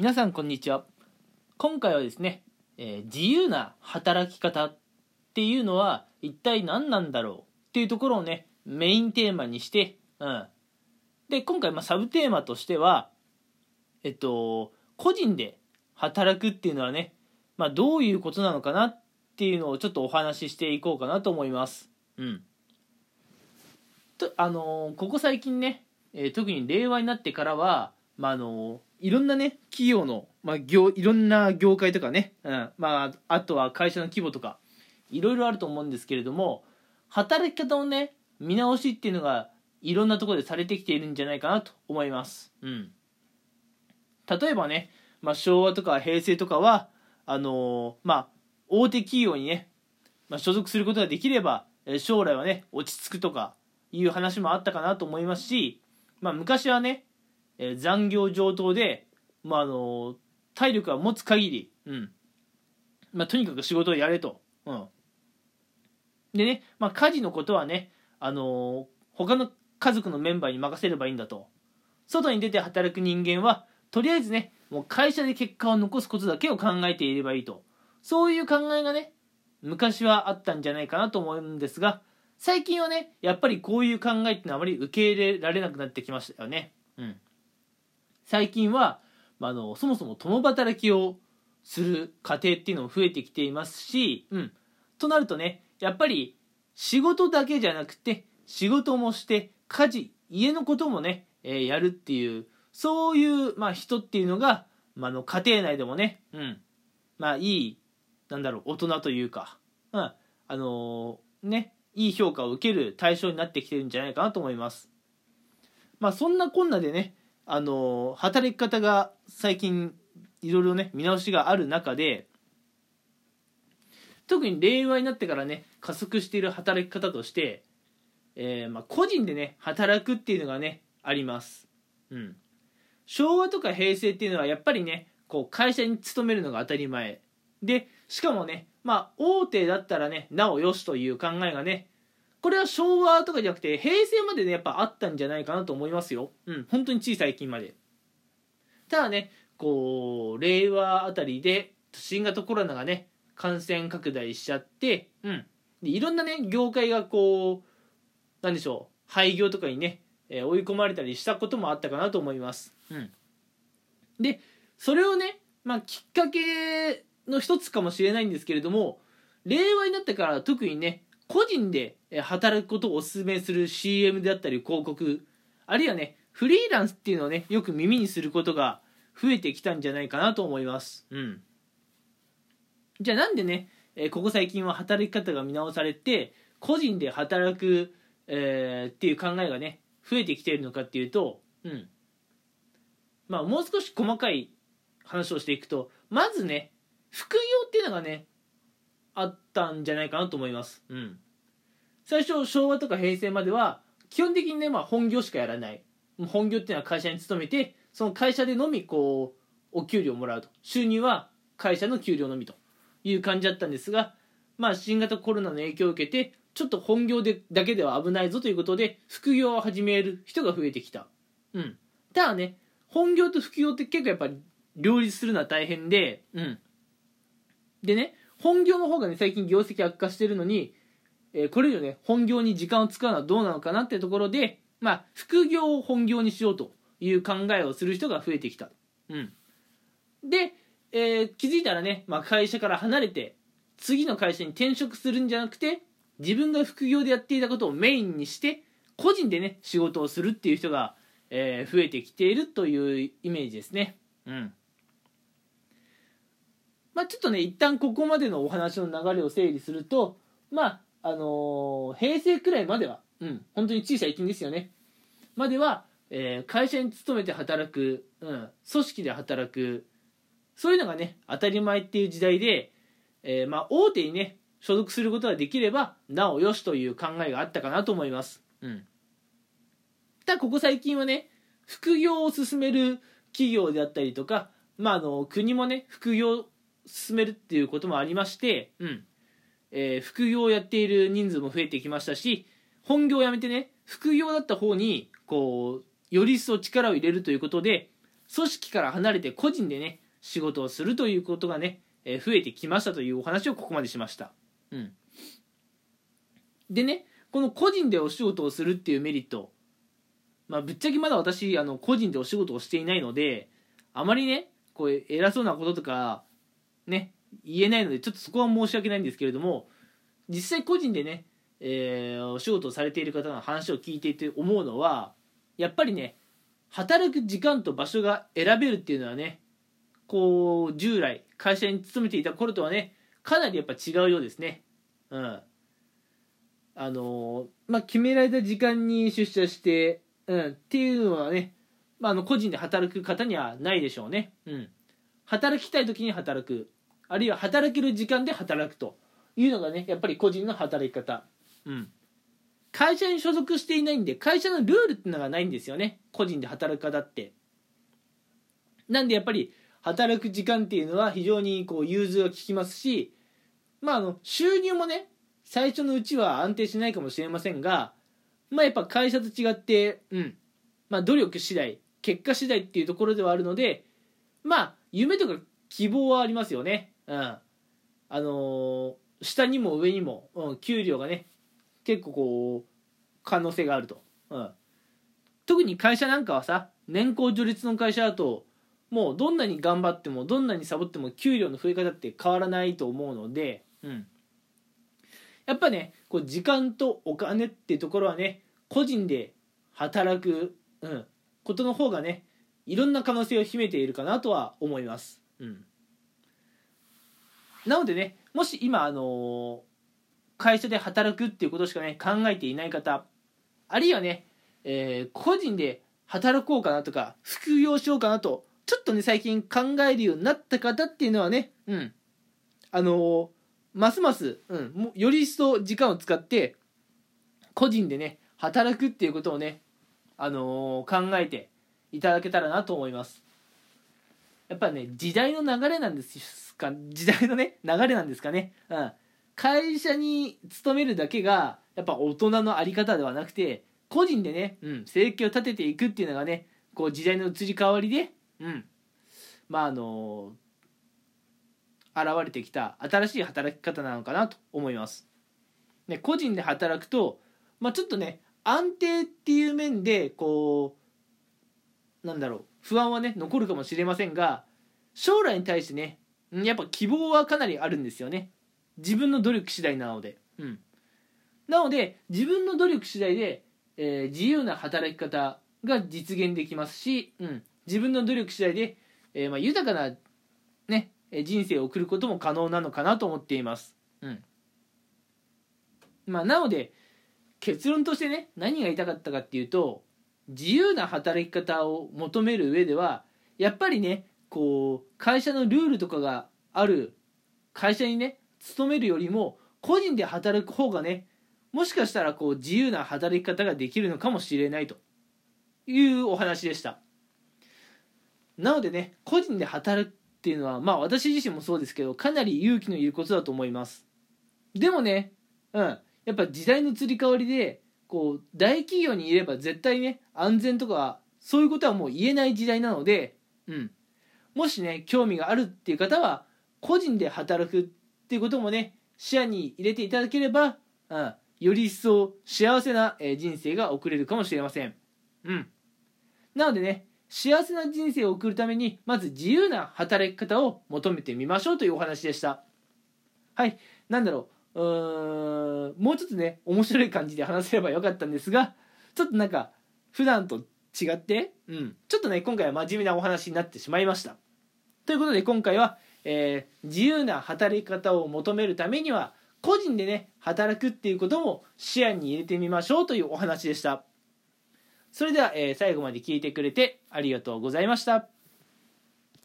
皆さんこんにちは。今回はですね、えー自由な働き方っていうのは一体何なんだろう？っていうところをねメインテーマにして、うん、で今回まあサブテーマとしてはえっと個人で働くっていうのはね、まあ、どういうことなのかなっていうのをちょっとお話ししていこうかなと思います。うん、とあのーここ最近ね、えー特に令和になってからは、まああのーいろんなね企業の、まあ、業いろんな業界とかね、うんまあ、あとは会社の規模とかいろいろあると思うんですけれども働き方をね見直しっていうのがいろんなところでされてきているんじゃないかなと思います。うん、例えばね、まあ、昭和とか平成とかはあのーまあ大手企業にね、まあ、所属することができればえー将来はね落ち着くとかいう話もあったかなと思いますし、まあ、昔はね、えー残業上等で、まああのー体力が持つ限り、うんまあ、とにかく仕事をやれと。うん、でね、まあ、家事のことはね、あのー他の家族のメンバーに任せればいいんだと。外に出て働く人間はとりあえずねもう会社で結果を残すことだけを考えていればいいとそういう考えがね昔はあったんじゃないかなと思うんですが最近はねやっぱりこういう考えってのはあまり受け入れられなくなってきましたよね。うん、最近は、まあ、のそもそも共働きをする家庭っていうのも増えてきていますし、うん、となるとねやっぱり仕事だけじゃなくて仕事もして家事家のこともね、えーやるっていうそういう、まあ、人っていうのが、まあ、の家庭内でもね、うん、まあいいなんだろう大人というか、うん、あのーねいい評価を受ける対象になってきてるんじゃないかなと思います。まあそんなこんなでね、あの働き方が最近いろいろね見直しがある中で特に令和になってからね加速している働き方として、えーまあ、個人でね働くっていうのがねあります。うん、昭和とか平成っていうのはやっぱりねこう会社に勤めるのが当たり前でしかもねまあ大手だったらねなおよしという考えがねこれは昭和とかじゃなくて平成までねやっぱあったんじゃないかなと思いますよ。うん。本当につい最近まで。ただねこう令和あたりで新型コロナがね感染拡大しちゃってうん。でいろんなね業界がこうなんでしょう廃業とかにね、えー追い込まれたりしたこともあったかなと思います。うん。でそれをね、まあ、きっかけの一つかもしれないんですけれども令和になってから特にね個人でえー働くことをお勧めする CM であったり広告あるいはねフリーランスっていうのをねよく耳にすることが増えてきたんじゃないかなと思います。うん。じゃあなんでね、えーここ最近は働き方が見直されて個人で働く、えーっていう考えがね増えてきているのかっていうとうん。まあもう少し細かい話をしていくとまずね副業っていうのがねあったんじゃないかなと思います。うん。最初昭和とか平成までは基本的にね、まあ、本業しかやらない。本業っていうのは会社に勤めてその会社でのみこうお給料をもらうと。収入は会社の給料のみという感じだったんですがまあ新型コロナの影響を受けてちょっと本業でだけでは危ないぞということで副業を始める人が増えてきた。うん。ただね本業と副業って結構やっぱり両立するのは大変でうん。でね本業の方がね最近業績悪化してるのに、えーこれ以上ね本業に時間を使うのはどうなのかなってところでまあ副業を本業にしようという考えをする人が増えてきた。うん。で、えー気づいたらね、まあ、会社から離れて次の会社に転職するんじゃなくて自分が副業でやっていたことをメインにして個人でね仕事をするっていう人が、えー増えてきているというイメージですね。うんまあちょっとね一旦ここまでのお話の流れを整理するとまああのー平成くらいまではうん本当に小さい金ですよね。までは、えー会社に勤めて働く、うん、組織で働くそういうのがね当たり前っていう時代で、えーまあ、大手にね所属することができればなおよしという考えがあったかなと思います、うん、ただここ最近はね副業を進める企業であったりとか、まあ、あの国もね副業を進めるっていうこともありまして、うんえー副業をやっている人数も増えてきましたし本業をやめてね副業だった方にこうより一層力を入れるということで組織から離れて個人でね仕事をするということがね、えー増えてきましたというお話をここまでしました。うん、でねこの個人でお仕事をするっていうメリットまあぶっちゃけまだ私あの個人でお仕事をしていないのであまりねこう偉そうなこととかね言えないのでちょっとそこは申し訳ないんですけれども実際個人でね、えーお仕事をされている方の話を聞いていて思うのはやっぱりね働く時間と場所が選べるっていうのはねこう従来会社に勤めていた頃とはねかなりやっぱ違うようですね。うん。あのまあ決められた時間に出社して、うん、っていうのはね、まあ、あの個人で働く方にはないでしょうね。うん。働きたい時に働く。あるいは働ける時間で働くというのがねやっぱり個人の働き方。うん。会社に所属していないんで会社のルールっていうのがないんですよね。個人で働く方って。なんでやっぱり働く時間っていうのは非常にこう融通が利きますしまああの収入もね最初のうちは安定しないかもしれませんがまあやっぱ会社と違ってうん。まあ努力次第結果次第っていうところではあるのでまあ夢とか希望はありますよね。うん。あのー下にも上にも、うん、給料がね結構こう可能性があると、うん、特に会社なんかはさ年功序列の会社だともうどんなに頑張ってもどんなにサボっても給料の増え方って変わらないと思うので、うん、やっぱねこう時間とお金ってところはね個人で働く、うん、ことの方がねいろんな可能性を秘めているかなとは思います。うん、なのでねもし今あのー会社で働くっていうことしかね考えていない方あるいはね、えー個人で働こうかなとか副業しようかなとちょっとね最近考えるようになった方っていうのはねうんあのーますます、うん、もうより一層時間を使って個人でね働くっていうことをねあのー考えていただけたらなと思います。やっぱね時代の流れなんですか時代のね流れなんですかね。うん。会社に勤めるだけがやっぱ大人のあり方ではなくて個人でね、うん、生計を立てていくっていうのがねこう時代の移り変わりで、うん、まああの現れてきた新しい働き方なのかなと思います。ね、個人で働くと、まあ、ちょっとね安定っていう面でこうなんだろう不安はね残るかもしれませんが将来に対してねやっぱ希望はかなりあるんですよね。自分の努力次第なので、うん、なので自分の努力次第で、えー自由な働き方が実現できますし、うん、自分の努力次第で、えーまあ、豊かな、ね、人生を送ることも可能なのかなと思っています、うん。まあ、なので結論としてね何が言いたかったかっていうと自由な働き方を求める上ではやっぱりねこう会社のルールとかがある会社にね勤めるよりも個人で働く方がねもしかしたらこう自由な働き方ができるのかもしれないと。いうお話でした。なのでね個人で働くっていうのはまあ私自身もそうですけどかなり勇気のいることだと思います。でもねうんやっぱ時代の移り変わりでこう大企業にいれば絶対ね安全とかそういうことはもう言えない時代なのでうんもしね興味があるっていう方は個人で働くっていうこともね視野に入れていただければ、うん、より一層幸せな人生が送れるかもしれません。うん、なのでね幸せな人生を送るためにまず自由な働き方を求めてみましょうというお話でした。はいなんだろううーんもうちょっとね面白い感じで話せればよかったんですがちょっとなんか普段と違って、うん、ちょっとね今回は真面目なお話になってしまいました。ということで今回は、えー自由な働き方を求めるためには個人でね働くっていうことも視野に入れてみましょうというお話でした。それでは、えー最後まで聞いてくれてありがとうございました。